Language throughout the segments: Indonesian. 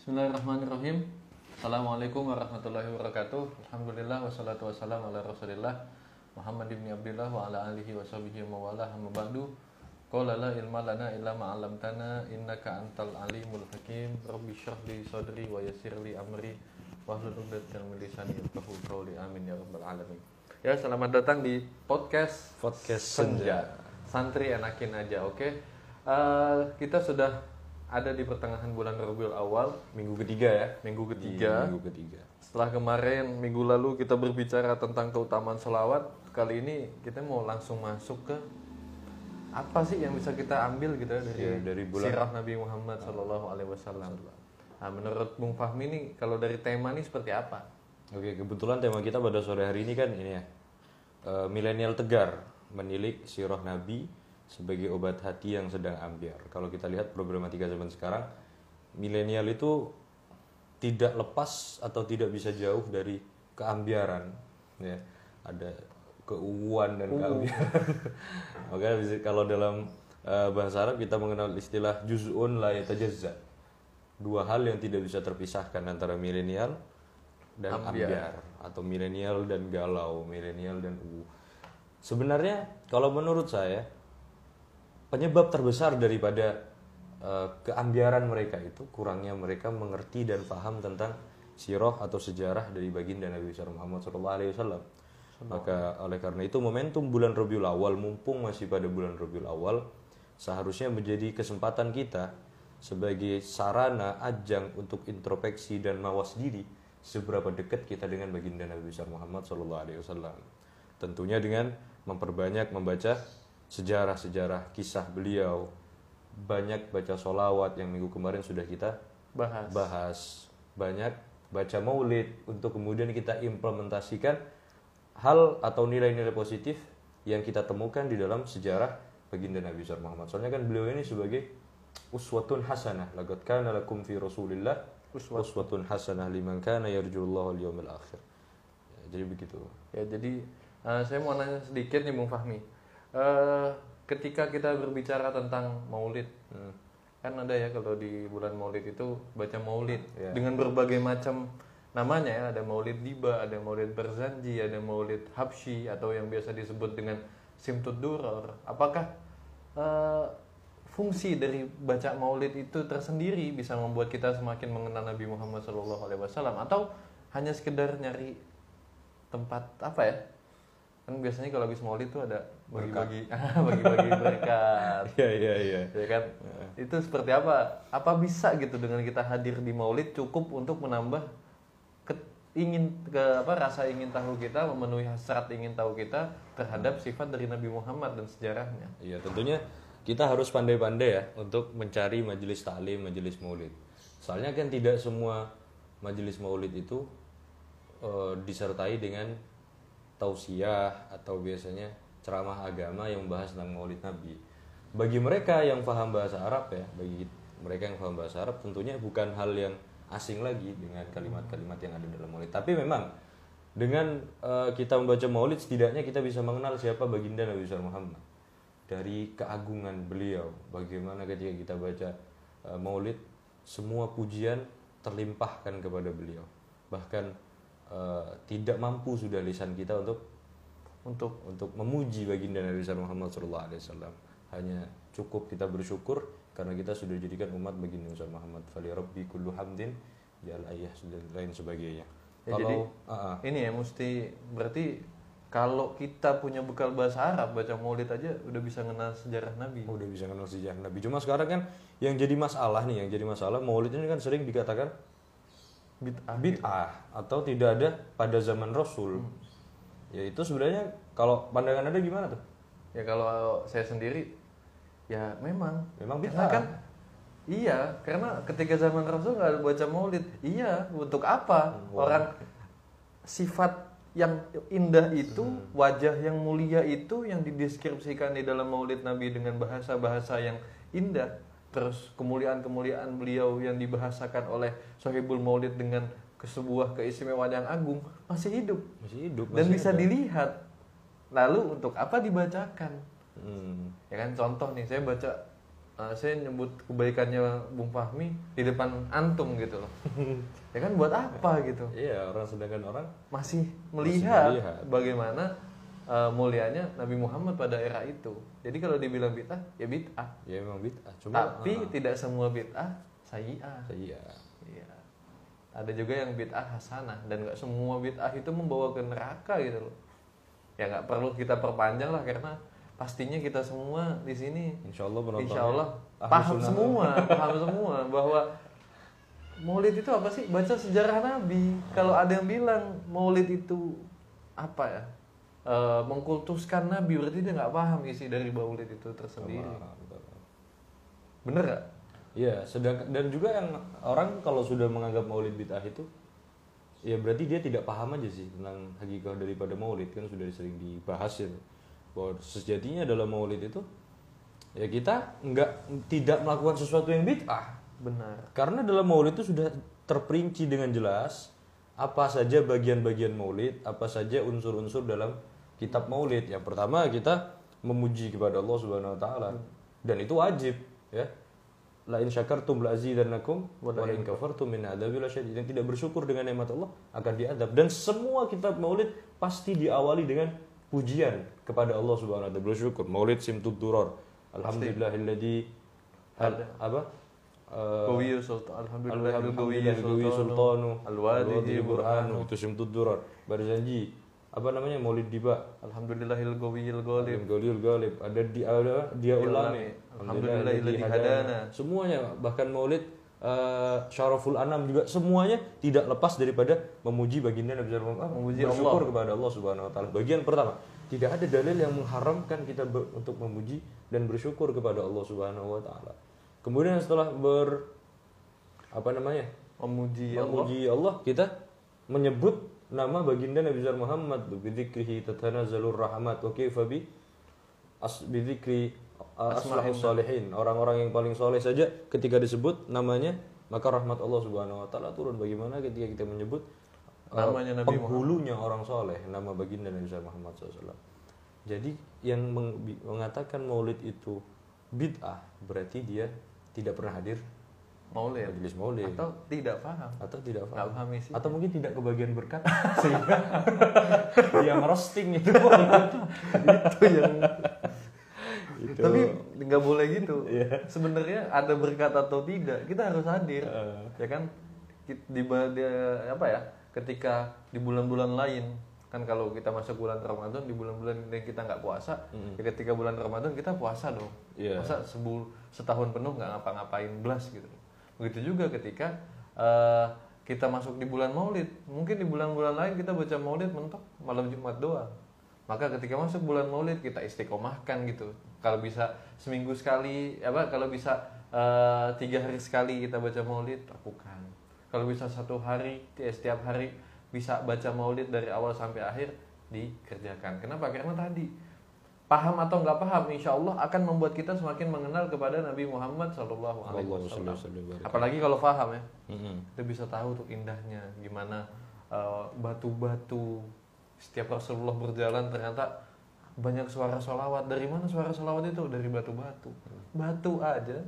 Bismillahirrahmanirrahim. Assalamualaikum warahmatullahi wabarakatuh. Alhamdulillah wassalatu wassalamu ala Rasulillah Muhammad ibn Abdullah wa ala alihi wa sahbihi wa wala amma ba'du. Qala la ilma lana illa ma 'allamtana innaka antal alimul hakim. Rabbi shrah li sadri wa yassir li amri wahlul 'uqdatam min lisani yafqahu qawli. Amin ya rabbal alamin. Ya, selamat datang di podcast Podcast Senja. Santri enakin aja, oke? Eh, kita sudah ada di pertengahan bulan Rabiul Awal, Minggu ketiga ya. minggu Di ketiga. Minggu ketiga. Setelah kemarin minggu lalu kita berbicara tentang keutamaan selawat, kali ini kita mau langsung masuk ke apa sih yang bisa kita ambil gitu ya dari, Ya, dari bulan- sirah Nabi Muhammad Shallallahu Alaihi Wasallam. Nah, menurut Bung Fahmi nih kalau dari tema ini seperti apa? Oke, kebetulan tema kita pada sore hari ini kan ini ya. eh, milenial tegar menilik sirah Nabi sebagai obat hati yang sedang ambiar. Kalau kita lihat problematika zaman sekarang, milenial itu tidak lepas atau tidak bisa jauh dari keambiaran ya. Ada keuuan dan keambiaran. Makanya bisa- kalau dalam eh, bahasa Arab kita mengenal istilah juz'un la yatajazza. Dua hal yang tidak bisa terpisahkan antara milenial dan ambiar, atau milenial dan galau, milenial dan u. Sebenarnya kalau menurut saya penyebab terbesar daripada eh, keambiaran mereka itu kurangnya mereka mengerti dan paham tentang sirah atau sejarah dari baginda Nabi besar Muhammad SAW. Maka oleh karena itu momentum bulan Rabiul Awal mumpung masih pada bulan Rabiul Awal seharusnya menjadi kesempatan kita sebagai sarana ajang untuk introspeksi dan mawas diri seberapa dekat kita dengan baginda Nabi besar Muhammad SAW. Tentunya dengan memperbanyak membaca sejarah-sejarah kisah beliau, banyak baca solawat yang minggu kemarin sudah kita Bahas. bahas, banyak baca maulid untuk kemudian kita implementasikan hal atau nilai-nilai positif yang kita temukan di dalam sejarah baginda Nabi besar Muhammad. Soalnya kan beliau ini sebagai uswatun hasanah. Laqad kana lakum fi Rasulillah uswatun hasanah liman kana yarjullaha yawmil akhir. Ya, jadi begitu. Ya jadi eh, saya mau nanya sedikit nih Bung Fahmi. Eh, ketika kita berbicara tentang Maulid, kan ada ya kalau di bulan Maulid itu baca Maulid Ya. dengan berbagai macam namanya ya. Ada Maulid Diba, ada Maulid Berzanji, ada Maulid Habsyi atau yang biasa disebut dengan Simtud Duror. Apakah eh, fungsi dari baca Maulid itu tersendiri bisa membuat kita semakin mengenal Nabi Muhammad SAW atau hanya sekedar nyari tempat apa ya kan biasanya kalau habis maulid tuh ada bagi-bagi. Bagi-bagi berkat. Iya iya iya. ya kan? Itu seperti apa? Apa bisa gitu dengan kita hadir di maulid cukup untuk menambah ke- ingin ke apa rasa ingin tahu kita memenuhi hasrat ingin tahu kita terhadap sifat dari Nabi Muhammad dan sejarahnya? Iya tentunya kita harus pandai-pandai ya untuk mencari majelis taklim, majelis maulid. Soalnya kan tidak semua majelis maulid itu eh, disertai dengan tausiah atau biasanya ceramah agama yang membahas tentang maulid Nabi. Bagi mereka yang paham bahasa Arab ya, bagi mereka yang paham bahasa Arab tentunya bukan hal yang asing lagi dengan kalimat-kalimat yang ada dalam maulid. Tapi memang dengan eh, kita membaca maulid setidaknya kita bisa mengenal siapa baginda Nabi besar Muhammad dari keagungan beliau bagaimana ketika kita baca uh, maulid semua pujian terlimpahkan kepada beliau bahkan uh, tidak mampu sudah lisan kita untuk untuk untuk memuji baginda Nabi Muhammad SAW hanya cukup kita bersyukur karena kita sudah dijadikan umat baginda besar Muhammad fali rabbi kullu hamdin jal ayah dan lain sebagainya Ya, jadi, kalau ah, ah. ini ya mesti berarti kalau kita punya bekal bahasa Arab baca maulid aja udah bisa kenal sejarah Nabi udah bisa kenal sejarah Nabi. Cuma sekarang kan yang jadi masalah nih, yang jadi masalah maulid ini kan sering dikatakan bid'ah bid'ah atau tidak ada pada zaman Rasul. Ya itu sebenarnya kalau pandangan Anda gimana tuh? Ya kalau saya sendiri ya memang Memang bid'ah. kan iya karena ketika zaman Rasul nggak baca maulid iya untuk apa orang sifat yang indah itu wajah yang mulia itu yang dideskripsikan di dalam maulid Nabi dengan bahasa-bahasa yang indah terus kemuliaan-kemuliaan beliau yang dibahasakan oleh Sohibul Maulid dengan sebuah keistimewaan yang agung masih hidup Masih hidup. dan masih bisa ada. dilihat lalu untuk apa dibacakan Hmm. ya kan contoh nih saya baca eh, saya nyebut kebaikannya Bung Fahmi di depan antum gitu loh. ya kan buat apa gitu? Iya, orang sedangkan orang Masih melihat, melihat. bagaimana eh, mulianya Nabi Muhammad pada era itu. Jadi kalau dibilang bid'ah, ya bid'ah. ya memang bid'ah. Cuma Tapi tidak semua bid'ah sayyi'ah. iya. Iya. Ada juga yang bid'ah hasanah dan nggak semua bid'ah itu membawa ke neraka gitu loh. Ya nggak perlu kita perpanjang lah karena pastinya kita semua di sini Insya Allah Insya Allah paham semua, paham semua bahwa Maulid itu apa sih? Baca sejarah Nabi. Kalau ada yang bilang Maulid itu apa ya? Eh, mengkultuskan Nabi berarti dia nggak paham isi dari Maulid itu tersendiri. Bener gak? Iya, sedangkan dan juga yang orang kalau sudah menganggap maulid bid'ah itu ya berarti dia tidak paham aja sih tentang hakikah daripada maulid kan sudah sering dibahas ya bahwa sejatinya dalam maulid itu ya kita nggak tidak melakukan sesuatu yang bid'ah Benar. karena dalam maulid itu sudah terperinci dengan jelas apa saja bagian-bagian maulid, apa saja unsur-unsur dalam kitab maulid. Yang pertama kita memuji kepada Allah Subhanahu wa taala dan itu wajib ya. La in syakartum la azidannakum wa la in kafartum min adzabil syadid. Yang tidak bersyukur dengan nikmat Allah akan diadab dan semua kitab maulid pasti diawali dengan pujian kepada Allah Subhanahu wa taala bersyukur. Maulid simtud duror. Alhamdulillahilladzi Ada. apa? Eh, Gawiyu Sultan Alhamdulillah Alhamdulillah Gawi Sultanu Al-Wadihi Burhanu itu Simtud Durar Barzanji apa namanya? Maulid Diba Alhamdulillahil Gawiyil Ghalib Goliul Galib ada di ada dia ulami. Alhamdulillahilladzi hadana. semuanya bahkan Maulid eh, Syaraful Anam juga semuanya tidak lepas daripada memuji baginda Nabi Muhammad SAW, Memuji bersyukur kepada Allah Subhanahu wa taala. Bagian pertama, tidak ada dalil yang mengharamkan kita untuk memuji dan bersyukur kepada Allah Subhanahu wa taala. Kemudian setelah ber apa namanya? Memuji Allah. Memuji Allah, kita menyebut nama baginda Nabi Besar Muhammad. Bidzikrihi tatanazzalur rahmat wa kaifa bi as bidzikri asma'us salihin. Orang-orang yang paling soleh saja ketika disebut namanya maka rahmat Allah Subhanahu wa taala turun. Bagaimana ketika kita menyebut uh, Namanya Nabi penghulunya orang soleh nama baginda Nabi besar Muhammad SAW jadi yang mengatakan maulid itu bid'ah berarti dia tidak pernah hadir Maulid majelis maulid Atau tidak paham. Atau tidak paham. paham isi atau mungkin tidak kebagian berkat. Sehingga dia merosting itu. Itu yang Itu. Tapi nggak boleh gitu. Sebenarnya ada berkat atau tidak Kita harus hadir. Ya kan? Di, dia- apa ya? Ketika di bulan-bulan lain kan kalau kita masuk bulan Ramadan di bulan-bulan yang kita nggak puasa ya ketika bulan Ramadan kita puasa dong. Masa sebul setahun penuh nggak ngapa-ngapain belas gitu begitu juga ketika eh, kita masuk di bulan Maulid. Mungkin di bulan-bulan lain kita baca Maulid mentok malam Jumat doang. Maka ketika masuk bulan Maulid kita istiqomahkan gitu. Kalau bisa seminggu sekali apa kalau bisa eh, tiga hari sekali kita baca Maulid lakukan. Kalau bisa satu hari setiap hari bisa baca Maulid dari awal sampai akhir dikerjakan. Kenapa? Karena tadi paham atau nggak paham insya Allah akan membuat kita semakin mengenal kepada Nabi Muhammad Shallallahu Alaihi Wasallam. apalagi kalau paham ya. Mm-mm. kita bisa tahu tuh indahnya gimana eh, batu-batu. Setiap Rasulullah berjalan ternyata banyak suara sholawat. Dari mana suara sholawat itu? Dari batu-batu. Batu aja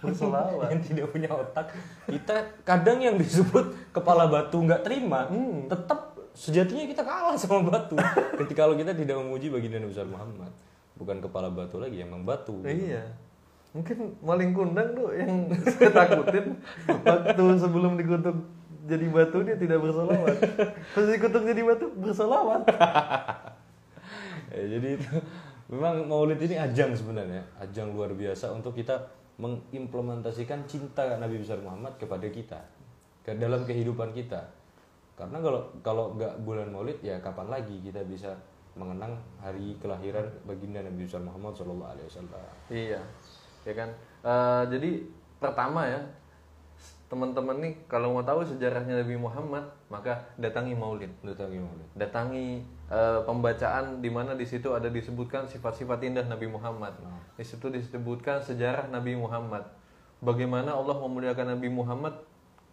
bersolawat. Yang tidak punya otak. Kita kadang yang disebut kepala batu nggak terima Hmm. tetap sejatinya kita kalah sama batu. Ketika kalau kita tidak memuji baginda Nabi Muhammad bukan kepala batu lagi emang batu iya. Mungkin maling kundang tuh yang saya takutin waktu sebelum dikutuk jadi batu dia tidak bersolawat. Pas dikutuk jadi batu bersolawat. Ya, jadi itu memang Maulid ini ajang sebenarnya, ajang luar biasa untuk kita mengimplementasikan cinta Nabi besar Muhammad kepada kita ke dalam kehidupan kita. Karena kalau kalau nggak bulan Maulid ya kapan lagi kita bisa mengenang hari kelahiran baginda Nabi besar Muhammad Shallallahu Alaihi Wasallam. Iya, ya kan. Eh, jadi pertama ya, teman-teman nih kalau mau tahu sejarahnya Nabi Muhammad, maka datangi Maulid, Datangi Maulid. datangi eh, pembacaan di mana di situ ada disebutkan sifat-sifat indah Nabi Muhammad. Di situ disebutkan sejarah Nabi Muhammad. Bagaimana Allah memuliakan Nabi Muhammad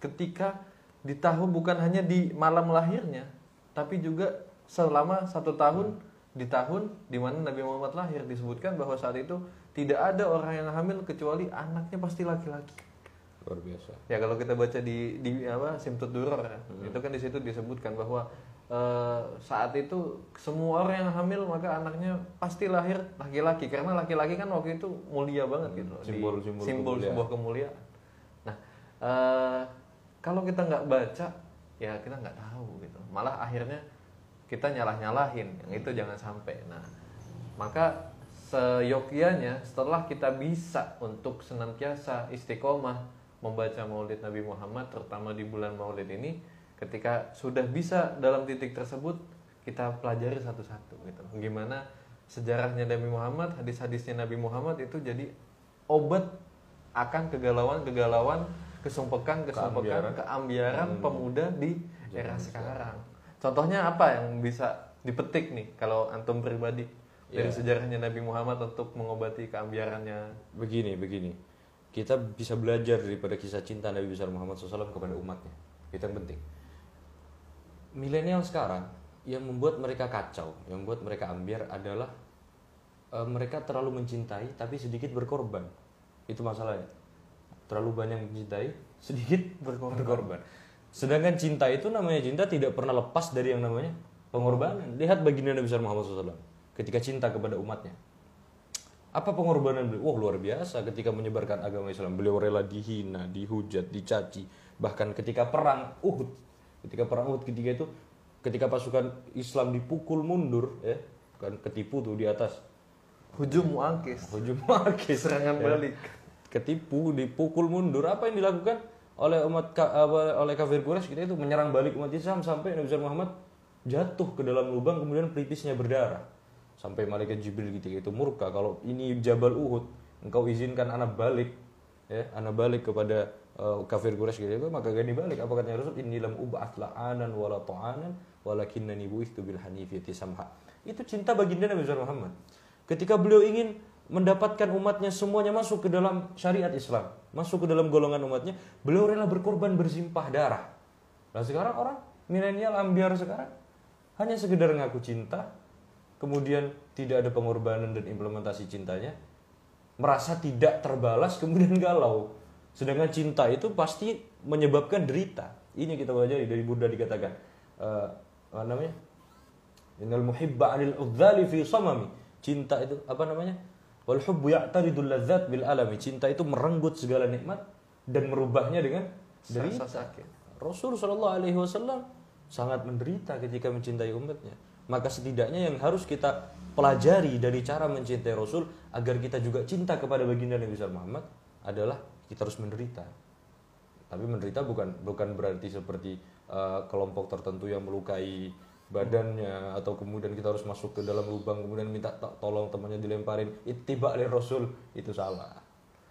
ketika ditahu bukan hanya di malam lahirnya, tapi juga selama satu tahun di tahun di mana Nabi Muhammad lahir disebutkan bahwa saat itu tidak ada orang yang hamil kecuali anaknya pasti laki-laki. luar biasa Ya kalau kita baca di di apa Simtut Duror ya, Hmm. itu kan di situ disebutkan bahwa eh, saat itu semua orang yang hamil maka anaknya pasti lahir laki-laki karena laki-laki kan waktu itu mulia banget gitu di- Hmm. Simbol- simbol simbol kemuliaan. sebuah kemuliaan. Nah eh, kalau kita nggak baca ya kita nggak tahu gitu. Malah akhirnya kita nyalah-nyalahin yang itu jangan sampai. Nah maka seyogyanya setelah kita bisa untuk senantiasa istiqomah membaca maulid Nabi Muhammad terutama di bulan maulid ini ketika sudah bisa dalam titik tersebut kita pelajari satu-satu gitu gimana sejarahnya Nabi Muhammad hadis-hadisnya Nabi Muhammad itu jadi obat akan kegalauan-kegalauan kesumpekan kesumpekan Keambiaran. keambiaran pemuda di era sekarang. contohnya apa yang bisa dipetik nih kalau antum pribadi dari Ya. sejarahnya Nabi Muhammad untuk mengobati keambiarannya? Begini begini. Kita bisa belajar daripada kisah cinta Nabi besar Muhammad SAW kepada umatnya. Itu yang penting. Milenial sekarang yang membuat mereka kacau yang membuat mereka ambiar adalah eh, mereka terlalu mencintai tapi sedikit berkorban. Itu masalahnya terlalu banyak mencintai sedikit berkorban, sedangkan cinta itu namanya cinta tidak pernah lepas dari yang namanya pengorbanan. Lihat baginda Nabi besar Muhammad SAW ketika cinta kepada umatnya. Apa pengorbanan beliau? Wah luar biasa. Ketika menyebarkan agama Islam. Beliau rela dihina, dihujat, dicaci. Bahkan ketika perang Uhud, ketika perang Uhud ketika itu, ketika pasukan Islam dipukul mundur, ya kan ketipu tuh di atas. Hujum muangkis. Hujum Markis serangan balik ketipu dipukul mundur. Apa yang dilakukan oleh umat oleh kafir Quraisy? Kita itu menyerang balik umat Islam sampai Nabi Muhammad jatuh ke dalam lubang kemudian pelipisnya berdarah. Sampai malaikat Jibril ketika itu murka kalau ini Jabal Uhud engkau izinkan anak balik ya anak balik kepada eh, kafir Quraisy gitu. Itu maka gak dibalik. Apa katanya Rasul? Inni lam ub'ats la'anan wala ta'anan walakinnani bu'ithu bil hanifiyati samha. Itu cinta baginda Nabi Muhammad. Ketika beliau ingin mendapatkan umatnya semuanya masuk ke dalam syariat Islam, masuk ke dalam golongan umatnya, beliau rela berkorban bersimpah darah. Nah sekarang orang milenial ambiar sekarang hanya sekedar ngaku cinta, kemudian tidak ada pengorbanan dan implementasi cintanya, merasa tidak terbalas kemudian galau. Sedangkan cinta itu pasti menyebabkan derita. Ini kita pelajari dari Buddha dikatakan eh, apa namanya? Innal muhibba 'anil fi samami. Cinta itu apa namanya? Wal hubbu ya'taridul ladzat bil alami. Cinta itu merenggut segala nikmat dan merubahnya dengan derita. Sakit Rasul Shallallahu Alaihi Wasallam sangat menderita ketika mencintai umatnya. Maka setidaknya yang harus kita pelajari dari cara mencintai Rasul agar kita juga cinta kepada baginda Nabi besar Muhammad adalah kita harus menderita. Tapi menderita bukan bukan berarti seperti uh, kelompok tertentu yang melukai badannya atau kemudian kita harus masuk ke dalam lubang kemudian minta to- tolong temannya dilemparin ittiba oleh Rasul itu salah.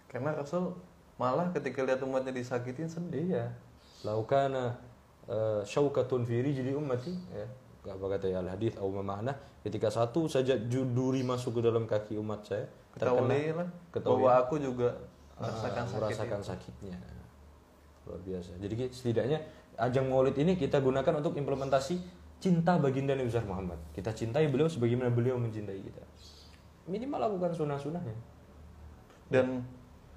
karena Rasul malah ketika lihat umatnya disakitin sedih Iya. Laukana uh, syaukatun fi rijli ummati ya. Apa kata ya al-hadis atau makna ketika satu saja ju- duri masuk ke dalam kaki umat saya ketahui lah ketahui. bahwa aku juga merasakan sakit merasakan sakitnya. Luar biasa. Jadi setidaknya ajang Maulid ini kita gunakan untuk implementasi cinta baginda Nabi besar Muhammad. Kita cintai beliau sebagaimana beliau mencintai kita. Minimal lakukan sunnah-sunnahnya. dan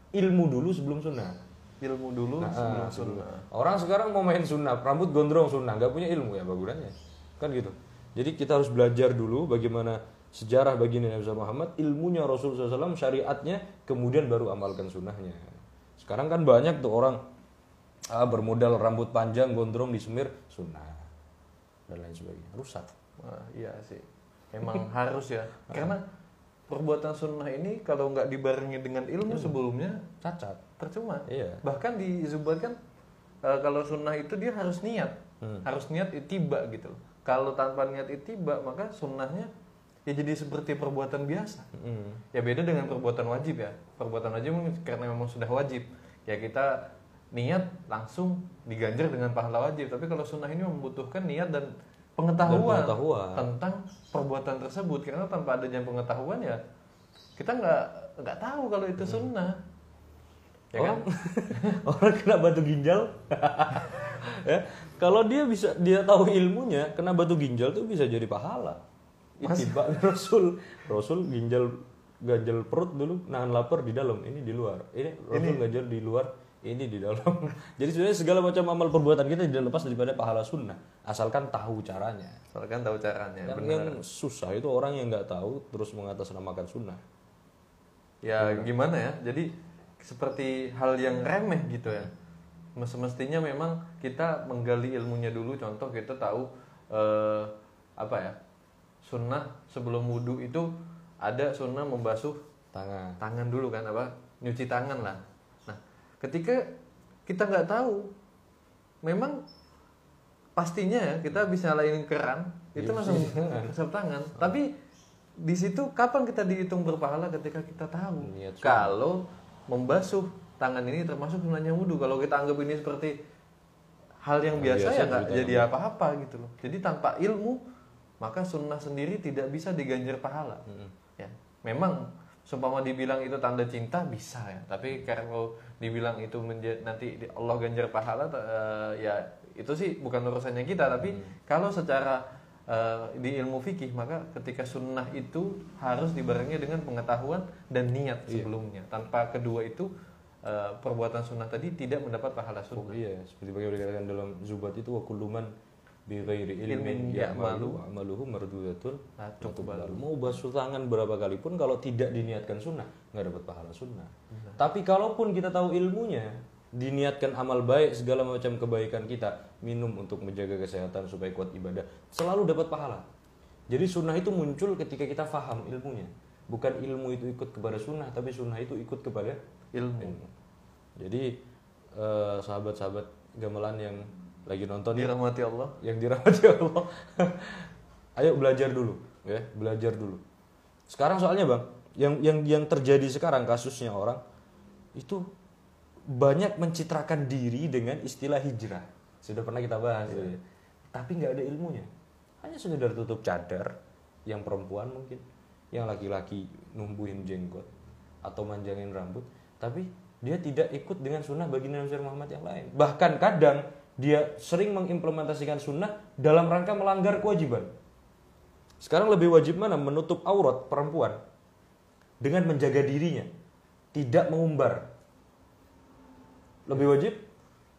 Ilmu dulu sebelum sunnah. ilmu dulu Nah, sebelum ah, sunnah Orang sekarang mau main sunnah, rambut gondrong sunnah, nggak punya ilmu ya apa gunanya? Kan gitu. Jadi kita harus belajar dulu bagaimana sejarah baginda Nabi Muhammad, ilmunya Rasul SAW, syariatnya, kemudian baru amalkan sunnahnya. Sekarang kan banyak tuh orang ah, bermodal rambut panjang, gondrong, disemir, sunnah dan lain sebagainya. Rusak. Wah, iya sih emang harus ya karena perbuatan sunnah ini kalau nggak dibarengi dengan ilmu sebelumnya Cacat. percuma Iya. bahkan dizubatkan eh, kalau sunnah itu dia harus niat Hmm. harus niat itiba gitu loh kalau tanpa niat itiba maka sunnahnya ya jadi seperti perbuatan biasa Mm. ya beda dengan perbuatan wajib ya perbuatan wajib karena memang sudah wajib ya kita niat langsung diganjar dengan pahala wajib. Tapi kalau sunnah ini membutuhkan niat dan pengetahuan, Dan pengetahuan. tentang perbuatan tersebut. Karena tanpa adanya pengetahuan ya kita nggak nggak tahu kalau itu sunnah. Ya kan? orang, orang kena batu ginjal. Ya. Kalau dia bisa dia tahu ilmunya kena batu ginjal tuh bisa jadi pahala. Ittiba Rasul. Rasul ginjal ganjal perut dulu nahan lapar di dalam, ini di luar. Ini Rasul ganjal di luar, ini di dalam. Jadi sebenarnya segala macam amal perbuatan kita tidak lepas daripada pahala sunnah, asalkan tahu caranya. Soalnya kan tahu caranya. Yang, benar. yang susah itu orang yang nggak tahu terus mengatasnamakan sunnah. Ya gimana ya? Jadi seperti hal yang remeh gitu ya. Semestinya memang kita menggali ilmunya dulu. Contoh kita tahu eh, apa ya? Sunnah sebelum wudhu itu ada sunnah membasuh Tangan. tangan dulu kan apa? Nyuci tangan lah. Ketika kita nggak tahu, memang pastinya ya kita bisa lain keran itu langsung usap tangan. Tapi di situ kapan kita dihitung berpahala ketika kita tahu Niat kalau membasuh tangan ini termasuk sunnahnya wudhu. Kalau kita anggap ini seperti hal yang biasa, Biasa ya nggak jadi apa-apa gitu loh. Jadi tanpa ilmu maka sunnah sendiri tidak bisa diganjar pahala. Ya, memang seumpama dibilang itu tanda cinta bisa ya. Tapi kalau dibilang itu menja- nanti di- Allah ganjar pahala eh, ya itu sih bukan urusannya kita. Tapi kalau secara eh, di ilmu fikih maka ketika sunnah itu harus dibarengi dengan pengetahuan dan niat sebelumnya. Tanpa kedua itu eh, perbuatan sunnah tadi tidak mendapat pahala Oh sunnah. iya, seperti bagaimana dikatakan dalam Zubat itu wa kullu man bi ghairi ilmin ya'malu amaluhu mardudatun Nah, tuqbal. Mau basuh tangan berapa kali pun kalau tidak diniatkan sunnah, nggak dapat pahala sunnah. Tapi kalaupun kita tahu ilmunya, diniatkan amal baik segala macam kebaikan kita, minum untuk menjaga kesehatan supaya kuat ibadah, selalu dapat pahala. Jadi sunnah itu muncul ketika kita faham ilmunya. Bukan ilmu itu ikut kepada sunnah, tapi sunnah itu ikut kepada Ilmu. ilmu. Jadi eh, sahabat-sahabat gamelan yang lagi nonton Dirahmati Allah. yang dirahmati Allah, ayo belajar dulu, ya belajar dulu. Sekarang soalnya bang, yang yang yang terjadi sekarang kasusnya orang itu banyak mencitrakan diri dengan istilah hijrah. Sudah pernah kita bahas, ya. tapi nggak ada ilmunya. Hanya sekedar tutup cadar, yang perempuan mungkin, yang laki-laki numbuhin jenggot atau manjangin rambut, tapi dia tidak ikut dengan sunnah baginda Nabi Muhammad yang lain. Bahkan kadang dia sering mengimplementasikan sunnah dalam rangka melanggar kewajiban. Sekarang lebih wajib mana menutup aurat perempuan dengan menjaga dirinya, tidak mengumbar. Lebih wajib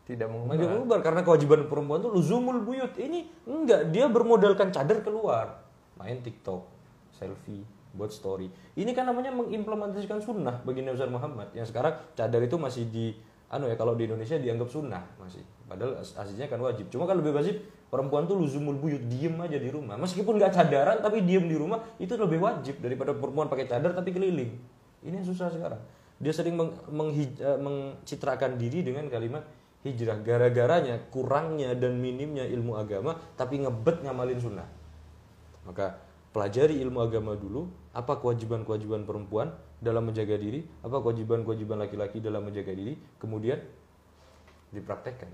Tidak mengumbar. menjaga mengumbar karena kewajiban perempuan itu luzumul buyut. Ini enggak, dia bermodalkan cadar keluar, main TikTok, selfie, buat story. Ini kan namanya mengimplementasikan sunnah bagi Nabi Muhammad. Yang sekarang cadar itu masih di anu ya kalau di Indonesia dianggap sunnah masih. Padahal as- aslinya kan wajib. Cuma kan lebih wajib perempuan tuh luzumul buyut diem aja di rumah. Meskipun nggak cadaran tapi diem di rumah itu lebih wajib daripada perempuan pakai cadar tapi keliling. Ini yang susah sekarang. Dia sering meng- menghij- eh, mencitrakan diri dengan kalimat hijrah gara-garanya kurangnya dan minimnya ilmu agama tapi ngebet ngamalin sunnah. Maka pelajari ilmu agama dulu, apa kewajiban-kewajiban perempuan dalam menjaga diri, apa kewajiban-kewajiban laki-laki dalam menjaga diri, kemudian dipraktekkan.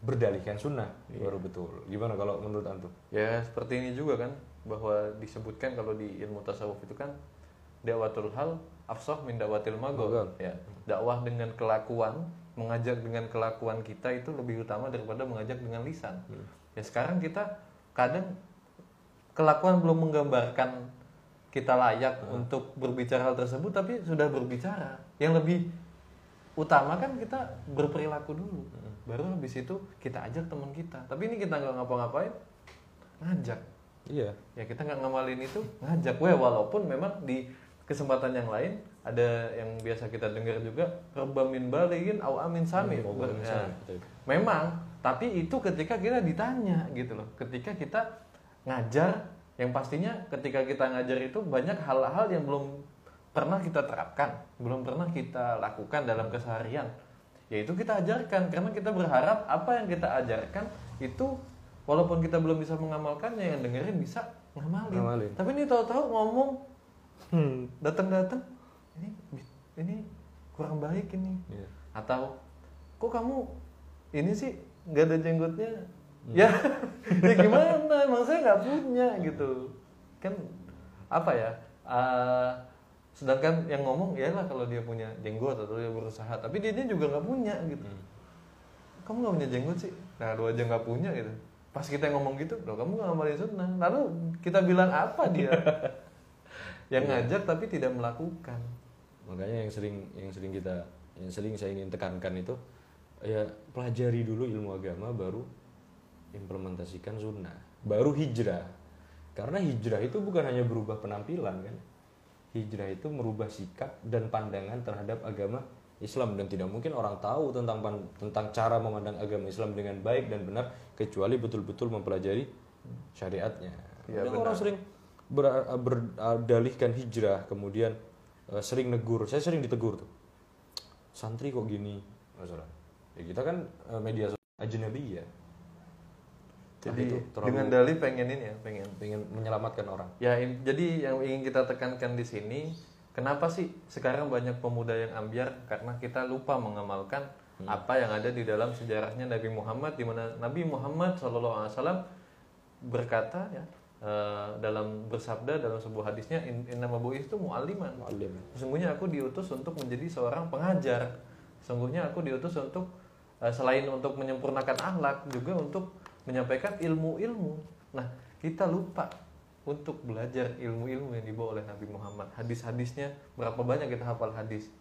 Berdalihkan sunnah, baru betul. Gimana kalau menurut antum? Ya seperti ini juga kan bahwa disebutkan kalau di ilmu tasawuf itu kan dakwatul hal afsah min dakwatil magol. Ya, dakwah dengan kelakuan, mengajak dengan kelakuan kita itu lebih utama daripada mengajak dengan lisan. Ya sekarang kita kadang kelakuan belum menggambarkan kita layak untuk berbicara hal tersebut tapi sudah berbicara. Yang lebih utama kan kita berperilaku dulu. Baru habis itu kita ajak teman kita. Tapi ini kita nggak ngapa-ngapain, ngajak Iya. ya kita nggak ngamalin itu ngajak Weh, walaupun memang di kesempatan yang lain ada yang biasa kita dengar juga reba min baligin au amin sami Hmm, Ber- ya. memang tapi itu ketika kita ditanya gitu loh ketika kita ngajar yang pastinya ketika kita ngajar itu banyak hal-hal yang belum pernah kita terapkan belum pernah kita lakukan dalam keseharian yaitu kita ajarkan karena kita berharap apa yang kita ajarkan itu walaupun kita belum bisa mengamalkannya yang dengerin bisa ngamalin, Ngamalin. tapi ini tahu-tahu ngomong datang-datang ini ini kurang baik ini Iya. atau kok kamu ini sih nggak ada jenggotnya ya. Ya gimana? Emang saya nggak punya gitu. Kan apa ya eh, sedangkan yang ngomong ya lah kalau dia punya jenggot atau dia berusaha tapi dia, dia juga nggak punya gitu. Kamu nggak punya jenggot sih? Nah lu aja nggak punya gitu. Pas kita ngomong gitu loh kamu nggak ngamalin sunnah. Lalu kita bilang apa dia? Yang ngajak tapi tidak melakukan. Makanya yang sering yang sering kita yang sering saya ingin tekankan itu ya pelajari dulu ilmu agama baru implementasikan sunnah baru hijrah karena hijrah itu bukan hanya berubah penampilan kan hijrah itu merubah sikap dan pandangan terhadap agama Islam dan tidak mungkin orang tahu tentang pan- tentang cara memandang agama Islam dengan baik dan benar kecuali betul-betul mempelajari syariatnya. Iya, Kadang orang sering ber- berdalihkan hijrah kemudian eh, sering negur. Saya sering ditegur tuh. Santri kok gini? Masalah. Ya kita kan eh, media sosial ajnabi ya. Jadi itu terlalu- dengan dalih pengen ini ya pengen Pengen menyelamatkan orang. Ya, in- jadi yang ingin kita tekankan di sini, kenapa sih sekarang banyak pemuda yang ambiar? Karena kita lupa mengamalkan apa yang ada di dalam sejarahnya Nabi Muhammad, di mana Nabi Muhammad SAW berkata ya eh, dalam bersabda dalam sebuah hadisnya, in, nama itu mu'aliman. Mu'allim. Sesungguhnya aku diutus untuk menjadi seorang pengajar. Sesungguhnya aku diutus untuk eh, selain untuk menyempurnakan akhlak juga untuk menyampaikan ilmu-ilmu. Nah, kita lupa untuk belajar ilmu-ilmu yang dibawa oleh Nabi Muhammad. Hadis-hadisnya berapa banyak kita hafal hadis?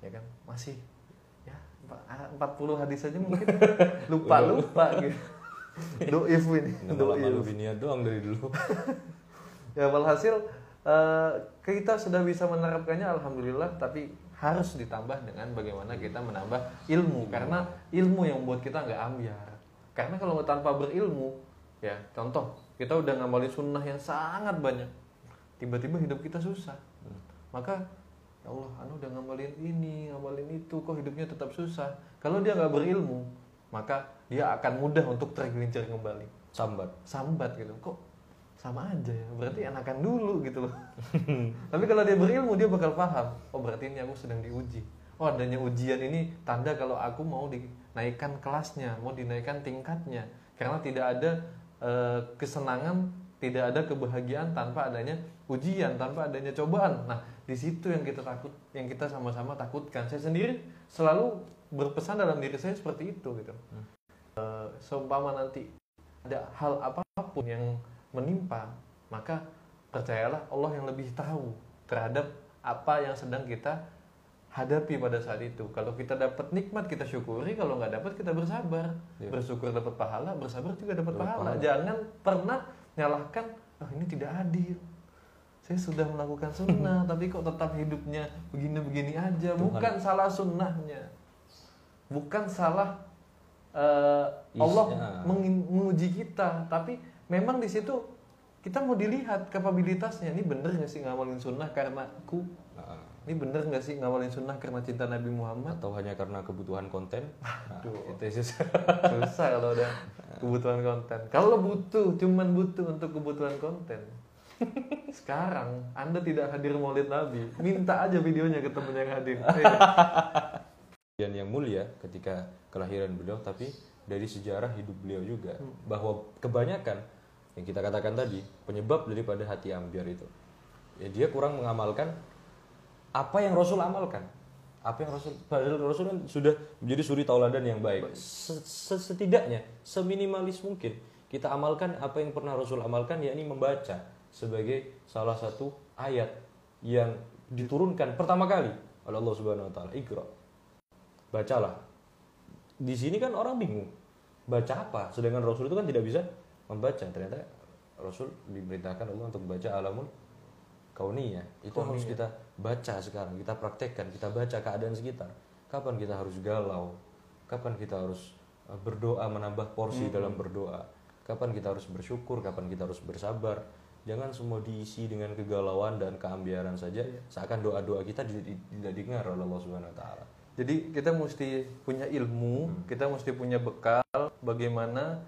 Ya kan? Masih ya 40 hadis saja mungkin lupa-lupa gitu. Doif ini. Doif. biniat doang dari dulu. Ya walhasil eh, kita sudah bisa menerapkannya alhamdulillah tapi harus ditambah dengan bagaimana kita menambah ilmu karena ilmu yang membuat kita nggak ambiar. Karena kalau tanpa berilmu, ya contoh kita udah ngamalin sunnah yang sangat banyak, tiba-tiba hidup kita susah. Maka ya Allah, anu udah ngamalin ini, ngamalin itu, kok hidupnya tetap susah. Kalau dia nggak berilmu, maka dia akan mudah untuk tergelincir kembali Sambat. sambat gitu kok sama aja ya berarti enakan dulu gitu loh tapi kalau dia berilmu dia bakal paham oh berarti ini aku sedang diuji oh adanya ujian ini tanda kalau aku mau dinaikkan kelasnya mau dinaikkan tingkatnya. Karena tidak ada eh, kesenangan tidak ada kebahagiaan tanpa adanya ujian tanpa adanya cobaan. Nah di situ yang kita takut yang kita sama-sama takutkan. Saya sendiri selalu berpesan dalam diri saya seperti itu gitu. Eh, seumpama nanti ada hal apa pun yang menimpa, maka percayalah Allah yang lebih tahu terhadap apa yang sedang kita hadapi pada saat itu. Kalau kita dapat nikmat kita syukuri, kalau nggak dapat kita bersabar. Iya. Bersyukur dapat pahala, bersabar juga dapat pahala. pahala. Jangan pernah nyalahkan, oh ini tidak adil. Saya sudah melakukan sunnah, tapi kok tetap hidupnya begini-begini aja. Bukan salah sunnahnya, bukan salah eh, Allah Isnya. mengin- menguji kita tapi memang di situ kita mau dilihat kapabilitasnya ini bener nggak sih ngamalin sunnah karena aku Nah, ini bener nggak sih ngamalin sunnah karena cinta Nabi Muhammad? Atau hanya karena kebutuhan konten. Nah, Aduh. itu susah. susah kalau udah kebutuhan konten. Kalau butuh cuman butuh untuk kebutuhan konten. Sekarang anda tidak hadir maulid Nabi. Minta aja videonya ke temen yang hadir. Dan yang mulia ketika kelahiran beliau tapi dari sejarah hidup beliau juga bahwa kebanyakan yang kita katakan tadi penyebab daripada hati ambiar itu. Ya dia kurang mengamalkan apa yang Rasul amalkan? Apa yang Rasul padahal Rasul kan sudah menjadi suri tauladan yang baik. Se- se- setidaknya seminimalis mungkin kita amalkan apa yang pernah Rasul amalkan yakni membaca sebagai salah satu ayat yang diturunkan pertama kali oleh Allah Subhanahu wa taala. Iqra. Bacalah. Di sini kan orang bingung. Baca apa? Sedangkan Rasul itu kan tidak bisa membaca. Ternyata Rasul diperintahkan Allah untuk baca alamul kauniyah itu harus kita baca sekarang kita praktekkan kita baca keadaan sekitar. Kapan kita harus galau? Kapan kita harus uh, berdoa menambah porsi dalam berdoa? Kapan kita harus bersyukur? Kapan kita harus bersabar? Jangan semua diisi dengan kegalauan dan keambiaran saja. Seakan doa-doa kita tidak tidak dengar oleh Allah Subhanahu wa taala. Jadi kita mesti punya ilmu, kita mesti punya bekal bagaimana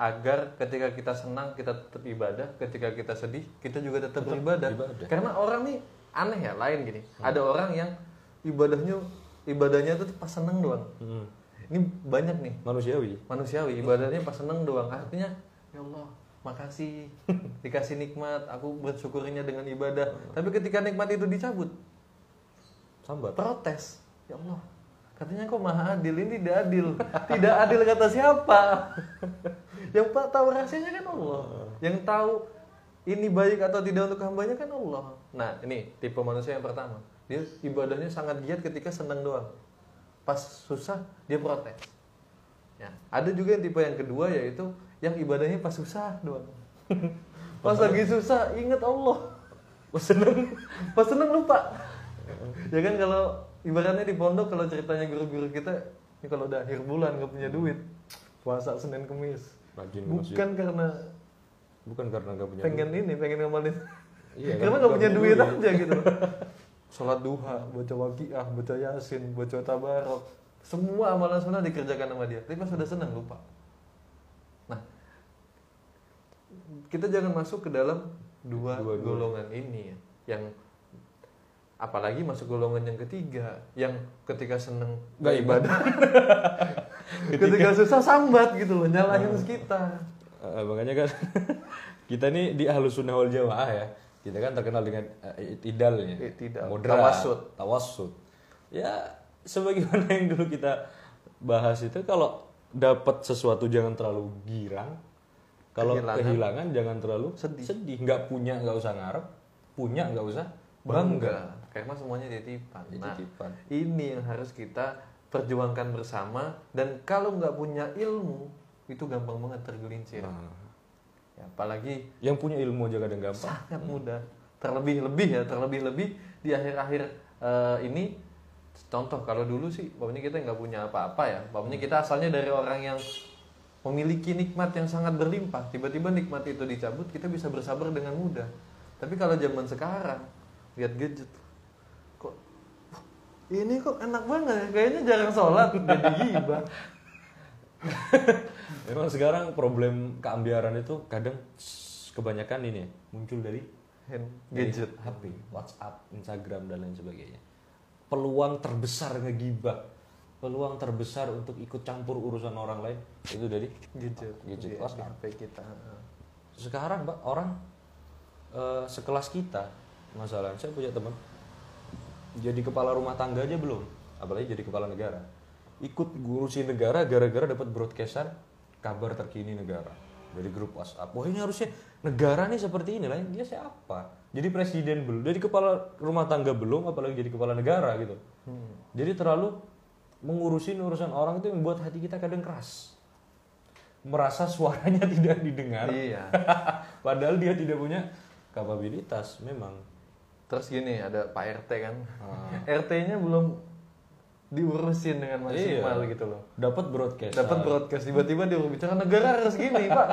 agar ketika kita senang kita tetap ibadah, ketika kita sedih kita juga tetap beribadah. ibadah. Karena orang nih aneh ya, lain gini. Ada orang yang ibadahnya ibadahnya tuh pas seneng doang. Hmm. Ini banyak nih manusiawi manusiawi ibadahnya pas seneng doang. Artinya ya Allah makasih dikasih nikmat aku bersyukurnya dengan ibadah tapi ketika nikmat itu dicabut sambat protes ya Allah Katanya kok maha adil, ini tidak adil. Tidak adil kata siapa? yang tahu rahasianya kan Allah. Yang tahu ini baik atau tidak untuk hambanya kan Allah. Nah ini tipe manusia yang pertama. Dia ibadahnya sangat giat ketika senang doang. Pas susah dia protes. Ya. Ada juga yang tipe yang kedua yaitu yang ibadahnya pas susah doang. pas lagi susah ingat Allah. Pas seneng, pas seneng lupa. Ya kan kalau ibaratnya di pondok kalau ceritanya guru-guru kita ini kalau udah akhir bulan nggak punya duit puasa Senin Kemis Rajin bukan karena bukan karena nggak punya pengen ini pengen ngamalin Iya, karena nggak punya duit punya aja gitu. Sholat duha baca waqiah baca yasin baca tabarok. Semua amalan sunnah dikerjakan sama dia. Tapi pas sudah senang lupa. Nah kita jangan masuk ke dalam dua, Dua-dua. golongan ini ya yang apalagi masuk golongan yang ketiga yang ketika seneng Nggak ibadah. Ketika susah sambat gitu loh nyalahin kita Eh, makanya kan kita nih di ahlus sunnah wal jamaah ya kita kan terkenal dengan uh, itidalnya I'tidal. moderat Tawassut. tawassut. Ya sebagaimana yang dulu kita bahas itu kalau dapat sesuatu jangan terlalu girang. Kalau Kehilangan. kehilangan, jangan terlalu Sedih. sedih. Nggak punya nggak usah ngarep. Punya nggak usah bangga karena semuanya titipan. Jadi nah titipan. ini yang harus kita perjuangkan bersama dan kalau nggak punya ilmu itu gampang banget tergelincir. Nah, ya, apalagi yang punya ilmu aja kadang gampang. sangat mudah. Terlebih lebih ya terlebih lebih di akhir-akhir eh, ini contoh kalau dulu sih bapaknya kita nggak punya apa-apa ya. Bapaknya kita asalnya dari orang yang memiliki nikmat yang sangat berlimpah. Tiba-tiba nikmat itu dicabut kita bisa bersabar dengan mudah. Tapi kalau zaman sekarang lihat gadget ini kok enak banget ya kayaknya jarang sholat jadi gibah Memang sekarang problem keambiaran itu kadang kebanyakan ini ya, muncul dari Hand- dari gadget HP, WhatsApp, Instagram dan lain sebagainya. Peluang terbesar ngegibah, peluang terbesar untuk ikut campur urusan orang lain itu dari gadget Gadget, WhatsApp. HP kita sekarang, Mbak, orang eh, sekelas kita, masalah saya punya teman jadi kepala rumah tangga aja belum, apalagi jadi kepala negara. Ikut ngurusin negara gara-gara dapat broadcastan kabar terkini negara dari grup WhatsApp. Wah ini harusnya negara nih seperti ini lah. Dia siapa? Jadi presiden belum, jadi kepala rumah tangga belum, apalagi jadi kepala negara gitu. Jadi terlalu mengurusin urusan orang itu yang membuat hati kita kadang keras. Merasa suaranya tidak didengar. iya Padahal dia tidak punya kapabilitas memang. Terus gini ada Pak RT kan. Ah. RT-nya belum diurusin dengan maksimal Iya. gitu loh. Dapat broadcast. Dapat broadcast tiba-tiba dia bicara negara harus gini, Pak.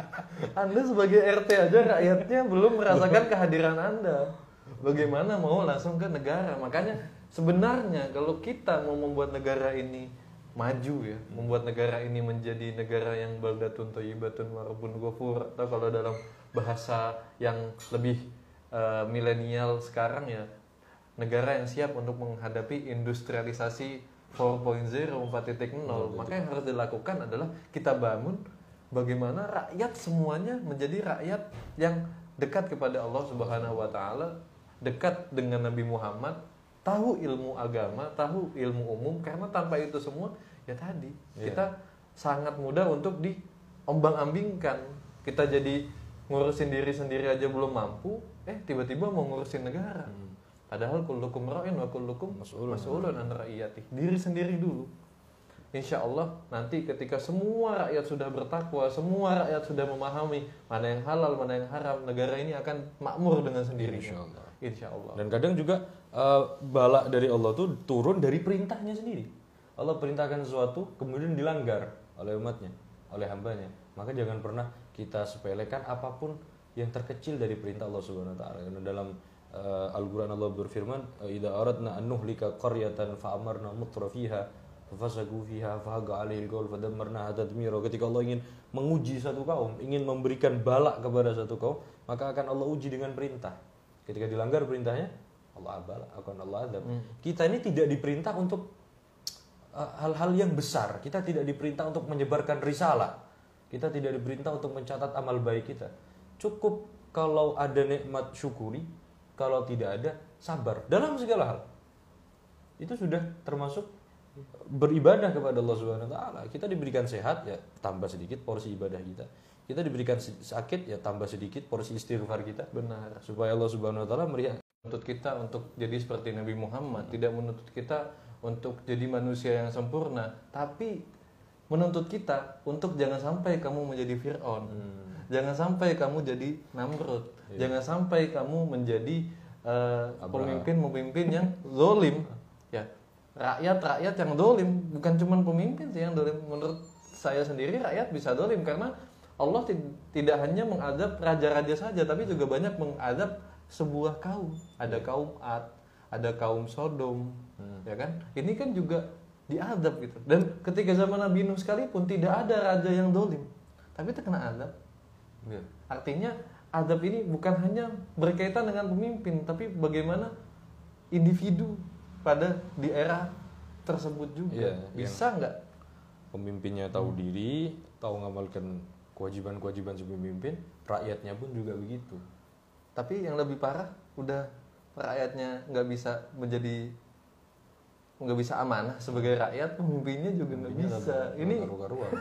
Anda sebagai RT aja rakyatnya belum merasakan kehadiran Anda. Bagaimana mau langsung ke negara? Makanya sebenarnya kalau kita mau membuat negara ini maju ya, membuat negara ini menjadi negara yang baldatun thayyibatun warabun ghafur atau kalau dalam bahasa yang lebih eh, milenial sekarang ya negara yang siap untuk menghadapi industrialisasi 4.0 4.0 maka yang harus dilakukan adalah kita bangun bagaimana rakyat semuanya menjadi rakyat yang dekat kepada Allah Subhanahu wa taala dekat dengan Nabi Muhammad tahu ilmu agama tahu ilmu umum. Karena tanpa itu semua ya tadi Iya. kita sangat mudah untuk diombang-ambingkan. Kita jadi ngurusin diri sendiri aja belum mampu eh tiba-tiba mau ngurusin negara padahal kullukum ra'in wa kullukum Mas'ulun. an ra'iyati diri sendiri dulu Insya Allah nanti ketika semua rakyat sudah bertakwa, semua rakyat sudah memahami mana yang halal, mana yang haram, negara ini akan makmur dengan sendirinya. Insya Allah. Insya Allah. Dan kadang juga eh, bala dari Allah tuh turun dari perintahnya sendiri. Allah perintahkan sesuatu kemudian dilanggar oleh umatnya, oleh hambanya. Maka jangan pernah kita sepelekan apa pun yang terkecil dari perintah Allah Subhanahu wa taala. Karena dalam eh, Al-Qur'an Allah berfirman, "Idza aradna an nuhlika qaryatan fa amarna mutrafiha fasagu fiha fahaga alaihi alqaul fadammarnaha tadmira." Ketika Allah ingin menguji satu kaum, ingin memberikan bala kepada satu kaum, maka akan Allah uji dengan perintah. Ketika dilanggar perintahnya, Allah abal akan Allah adab. Kita ini tidak diperintah untuk uh, hal-hal yang besar. Kita tidak diperintah untuk menyebarkan risalah. Kita tidak diperintah untuk mencatat amal baik kita. Cukup kalau ada nikmat syukuri, kalau tidak ada sabar dalam segala hal. Itu sudah termasuk beribadah kepada Allah Subhanahu wa taala. Kita diberikan sehat ya tambah sedikit porsi ibadah kita. Kita diberikan sakit ya tambah sedikit porsi istighfar kita benar supaya Allah Subhanahu wa taala melihat menuntut kita untuk jadi seperti Nabi Muhammad tidak menuntut kita untuk jadi manusia yang sempurna tapi menuntut kita untuk jangan sampai kamu menjadi Fir'aun jangan sampai kamu jadi Namrud. Jangan sampai kamu menjadi eh, pemimpin-pemimpin yang zolim ya rakyat-rakyat yang dolim bukan cuma pemimpin sih yang dolim menurut saya sendiri rakyat bisa dolim karena Allah ti- tidak hanya mengadab raja-raja saja tapi juga banyak mengadab sebuah kaum. Ada kaum Ad ada kaum Sodom ya kan? Ini kan juga diadab gitu. Dan ketika zaman Nabi Nuh sekalipun tidak ada raja yang dolim tapi terkena adab Ya. artinya adab ini bukan hanya berkaitan dengan pemimpin tapi bagaimana individu pada di era tersebut juga Iya, bisa nggak pemimpinnya tahu diri, tahu ngamalkan kewajiban-kewajiban sebagai pemimpin, rakyatnya pun juga begitu. tapi yang lebih parah udah rakyatnya nggak bisa menjadi nggak bisa amanah sebagai rakyat pemimpinnya juga nggak bisa ini karu-karuan.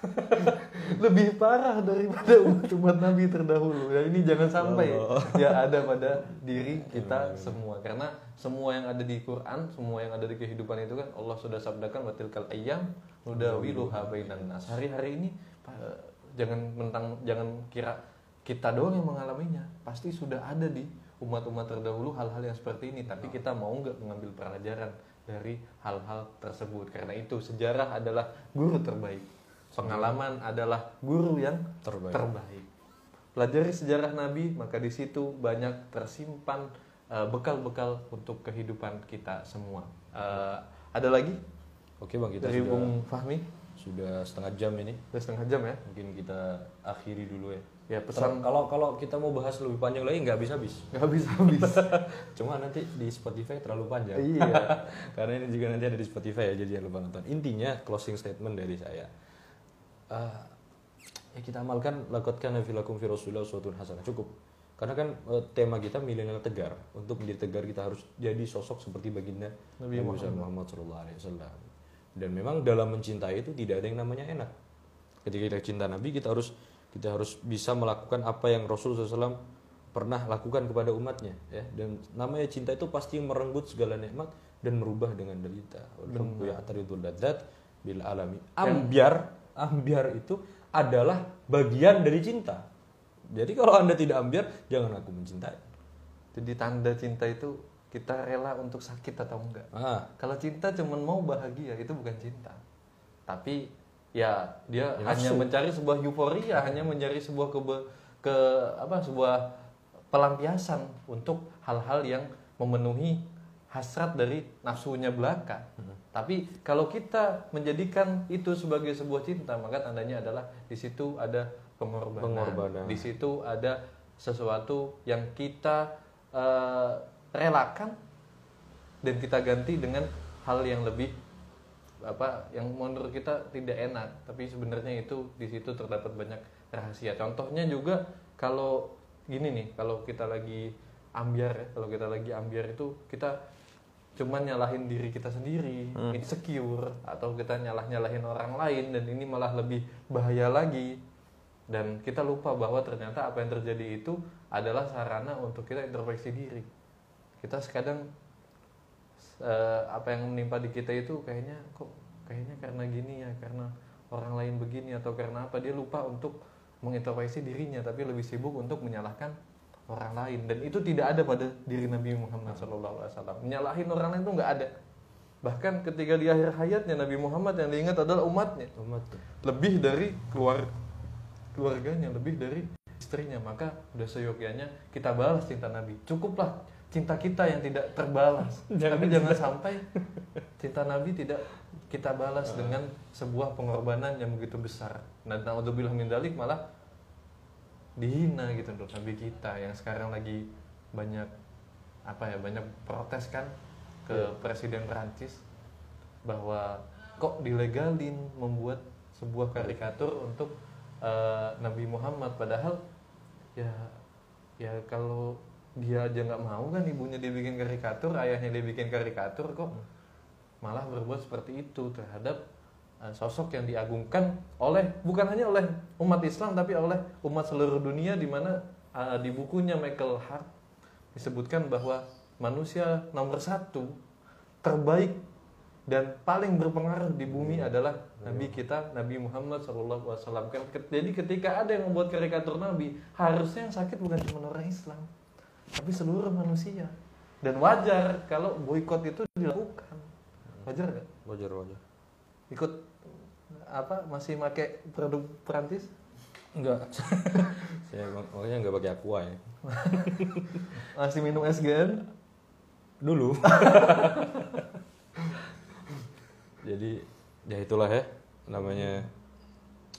lebih parah daripada umat-umat Nabi terdahulu. Ya ini jangan sampai ya ada pada diri kita semua karena semua yang ada di Quran, semua yang ada di kehidupan itu kan Allah sudah sabdakan batilkal ayyam nudawiluha bainan nas. Hari-hari ini jangan mentang jangan kira kita doang yang mengalaminya. Pasti sudah ada di umat-umat terdahulu hal-hal yang seperti ini, tapi kita mau nggak mengambil pelajaran dari hal-hal tersebut. Karena itu sejarah adalah guru terbaik. Pengalaman adalah guru yang Terbaik. terbaik. Pelajari sejarah Nabi, maka di situ banyak tersimpan eh, bekal-bekal untuk kehidupan kita semua. Eh, ada lagi Oke bang, kita dari sudah Bung Fahmi? sudah setengah jam ini. Udah setengah jam ya? Mungkin kita akhiri dulu ya. Ya Pesan kalau kalau kita mau bahas lebih panjang lagi nggak bisa habis. nggak habis habis. Cuma nanti di Spotify terlalu panjang. iya. Karena ini juga nanti ada di Spotify ya, jadi jangan lupa nonton. Intinya closing statement dari saya. Eh, ya kita amalkan lakotkan nafilakum fi rasulillah uswatun hasanah cukup. Karena kan eh, tema kita milenial tegar. Untuk menjadi tegar kita harus jadi sosok seperti baginda Nabi Muhammad, Muhammad sallallahu alaihi wasallam. Dan memang dalam mencintai itu tidak ada yang namanya enak. Ketika kita cinta Nabi kita harus kita harus bisa melakukan apa yang Rasul SAW pernah lakukan kepada umatnya ya dan namanya cinta itu pasti merenggut segala nikmat dan merubah dengan derita ya ataridul ladzat bil alami ambiar ambiar itu adalah bagian dari cinta jadi kalau anda tidak ambiar jangan aku mencintai Jadi tanda cinta itu kita rela untuk sakit atau enggak. ah Kalau cinta cuma mau bahagia itu bukan cinta. Tapi ya dia Ya, hanya mencari sebuah euforia, hanya mencari sebuah kebe, ke apa sebuah pelampiasan untuk hal-hal yang memenuhi hasrat dari nafsunya belaka. Hmm. Tapi kalau kita menjadikan itu sebagai sebuah cinta, maka tandanya adalah di situ ada pengorbanan. Pengorbanan. Di situ ada sesuatu yang kita eh, relakan dan kita ganti dengan hal yang lebih apa yang menurut kita tidak enak tapi sebenarnya itu di situ terdapat banyak rahasia contohnya juga kalau gini nih kalau kita lagi ambiar ya kalau kita lagi ambiar itu kita cuman nyalahin diri kita sendiri insecure atau kita nyalah nyalahin orang lain dan ini malah lebih bahaya lagi. Dan kita lupa bahwa ternyata apa yang terjadi itu adalah sarana untuk kita introspeksi diri. Kita sekadang eh, apa yang menimpa di kita itu kayaknya kok kayaknya karena gini ya karena orang lain begini atau karena apa dia lupa untuk mengintrospeksi dirinya tapi lebih sibuk untuk menyalahkan orang lain. Dan itu tidak ada pada diri Nabi Muhammad SAW menyalahin orang lain itu nggak ada. Bahkan ketika di akhir hayatnya Nabi Muhammad yang diingat adalah umatnya. Umat lebih dari keluar keluarganya lebih dari istrinya. Maka udah seyogyanya kita balas cinta Nabi. Cukuplah cinta kita yang tidak terbalas. Tapi jangan sampai cinta Nabi tidak kita balas dengan sebuah pengorbanan yang begitu besar. Dan naudzubillah min dalik malah dihina gitu loh Nabi kita yang sekarang lagi banyak apa ya banyak protes kan ke presiden Prancis bahwa kok dilegalin membuat sebuah karikatur untuk eh, Nabi Muhammad. Padahal ya ya kalau dia aja nggak mau kan ibunya dibikin karikatur ayahnya dibikin karikatur kok malah berbuat seperti itu terhadap uh, sosok yang diagungkan oleh bukan hanya oleh umat Islam tapi oleh umat seluruh dunia di mana uh, di bukunya Michael Hart disebutkan bahwa manusia nomor satu terbaik dan paling berpengaruh di bumi adalah Nabi kita Nabi Muhammad SAW. Jadi ketika ada yang membuat karikatur Nabi, harusnya yang sakit bukan cuma orang Islam, tapi seluruh manusia. Dan wajar kalau boykot itu dilakukan. Wajar nggak? Wajar wajar. Ikut apa? Masih pakai produk Perancis? Enggak. Saya makanya nggak pakai aqua ya. Masih minum SGN? Dulu. Jadi ya itulah ya namanya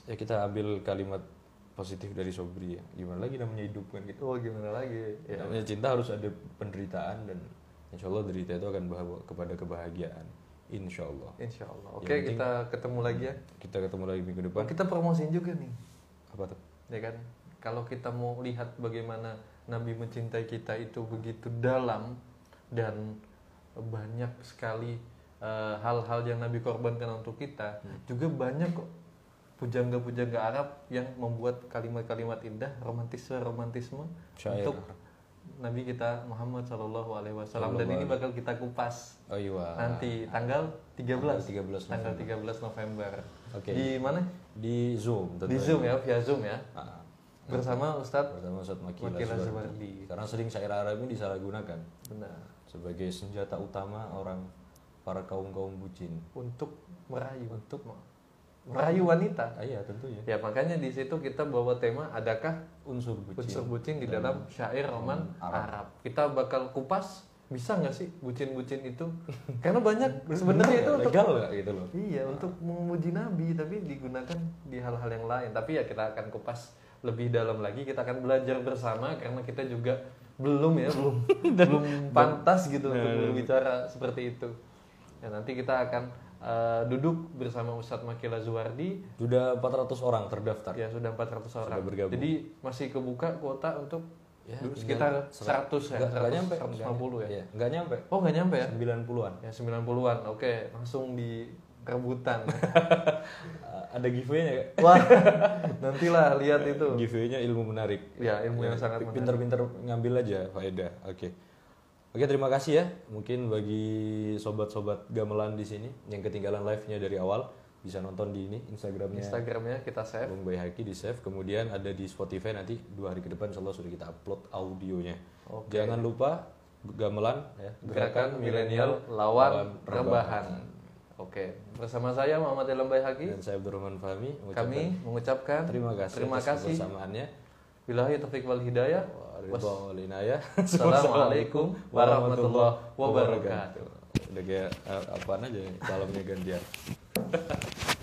ya kita ambil kalimat positif dari Sobri ya. Gimana lagi namanya hidup kan gitu. Oh gimana lagi? Ya. Namanya cinta harus ada penderitaan dan insya Allah derita itu akan bawa kepada kebahagiaan. Insya Allah. Insya Allah. Oke penting- kita ketemu lagi ya. Kita ketemu lagi minggu Oh, depan. kita promosiin juga nih. Apa tuh? ya kan kalau kita mau lihat bagaimana Nabi mencintai kita itu begitu dalam dan banyak sekali eh, hal-hal yang Nabi korbankan untuk kita juga banyak kok pujangga-pujangga Arab yang membuat kalimat-kalimat indah romantisme romantisme Syair. untuk Nabi kita Muhammad Shallallahu Alaihi Wasallam. Dan ini bakal kita kupas Oh iya. nanti tanggal 13 Tanggal 13 tanggal 13 November. Oke. di mana? Di Zoom di tentunya. Zoom ya via Zoom ya. Ah, bersama Ustadz bersama Ustaz Makila Makila Zubardi. Karena sering syair Arab ini disalahgunakan. Benar. Sebagai senjata utama orang para kaum-kaum bucin. untuk merayu. Untuk merayu wanita Ah, iya tentunya. ya makanya di situ kita bawa tema adakah Unsur bucin. unsur bucin di dalam syair roman Arab. Arab. kita bakal kupas bisa nggak sih bucin-bucin itu karena banyak sebenarnya itu untuk legal nggak gitu loh. iya untuk memuji nabi tapi digunakan di hal-hal yang lain tapi ya kita akan kupas lebih dalam lagi kita akan belajar bersama karena kita juga belum ya belum belum pantas gitu untuk berbicara seperti itu ya nanti kita akan eh, duduk bersama Ustadz Makila Zuwardi Sudah 400 orang terdaftar. ya sudah 400 orang bergabung. jadi masih kebuka kuota untuk Ya, sekitar 100 ya Nggak, nggak 100, nyampe. 150 ya Iya, nggak nyampe. oh nggak nyampe ya 90-an. ya 90-an oke langsung di rebutan ada giveaway-nya nggak? wah nantilah lihat itu Giveaway-nya ilmu menarik. ya ilmu yang sangat Pinter-pinter ngambil aja faedah. Oke. Oke, terima kasih ya. Mungkin bagi sobat-sobat gamelan di sini yang ketinggalan live-nya dari awal bisa nonton di ini Instagramnya Instagramnya kita share Bung Bayhaki di save. Kemudian ada di Spotify nanti dua hari ke depan insya Allah sudah kita upload audionya. Oke. Jangan lupa gamelan ya. gerakan milenial lawan rebahan oke bersama saya Muhammad Elam Bayhaki Dan saya Abdurrahman Fahmi mengucapkan kami mengucapkan terima kasih terima atas kasih kebersamaannya. Bilahi taufik wal hidayah. Assalamualaikum warahmatullahi wabarakatuh Udah kayak eh, apaan aja nih, salamnya gantian.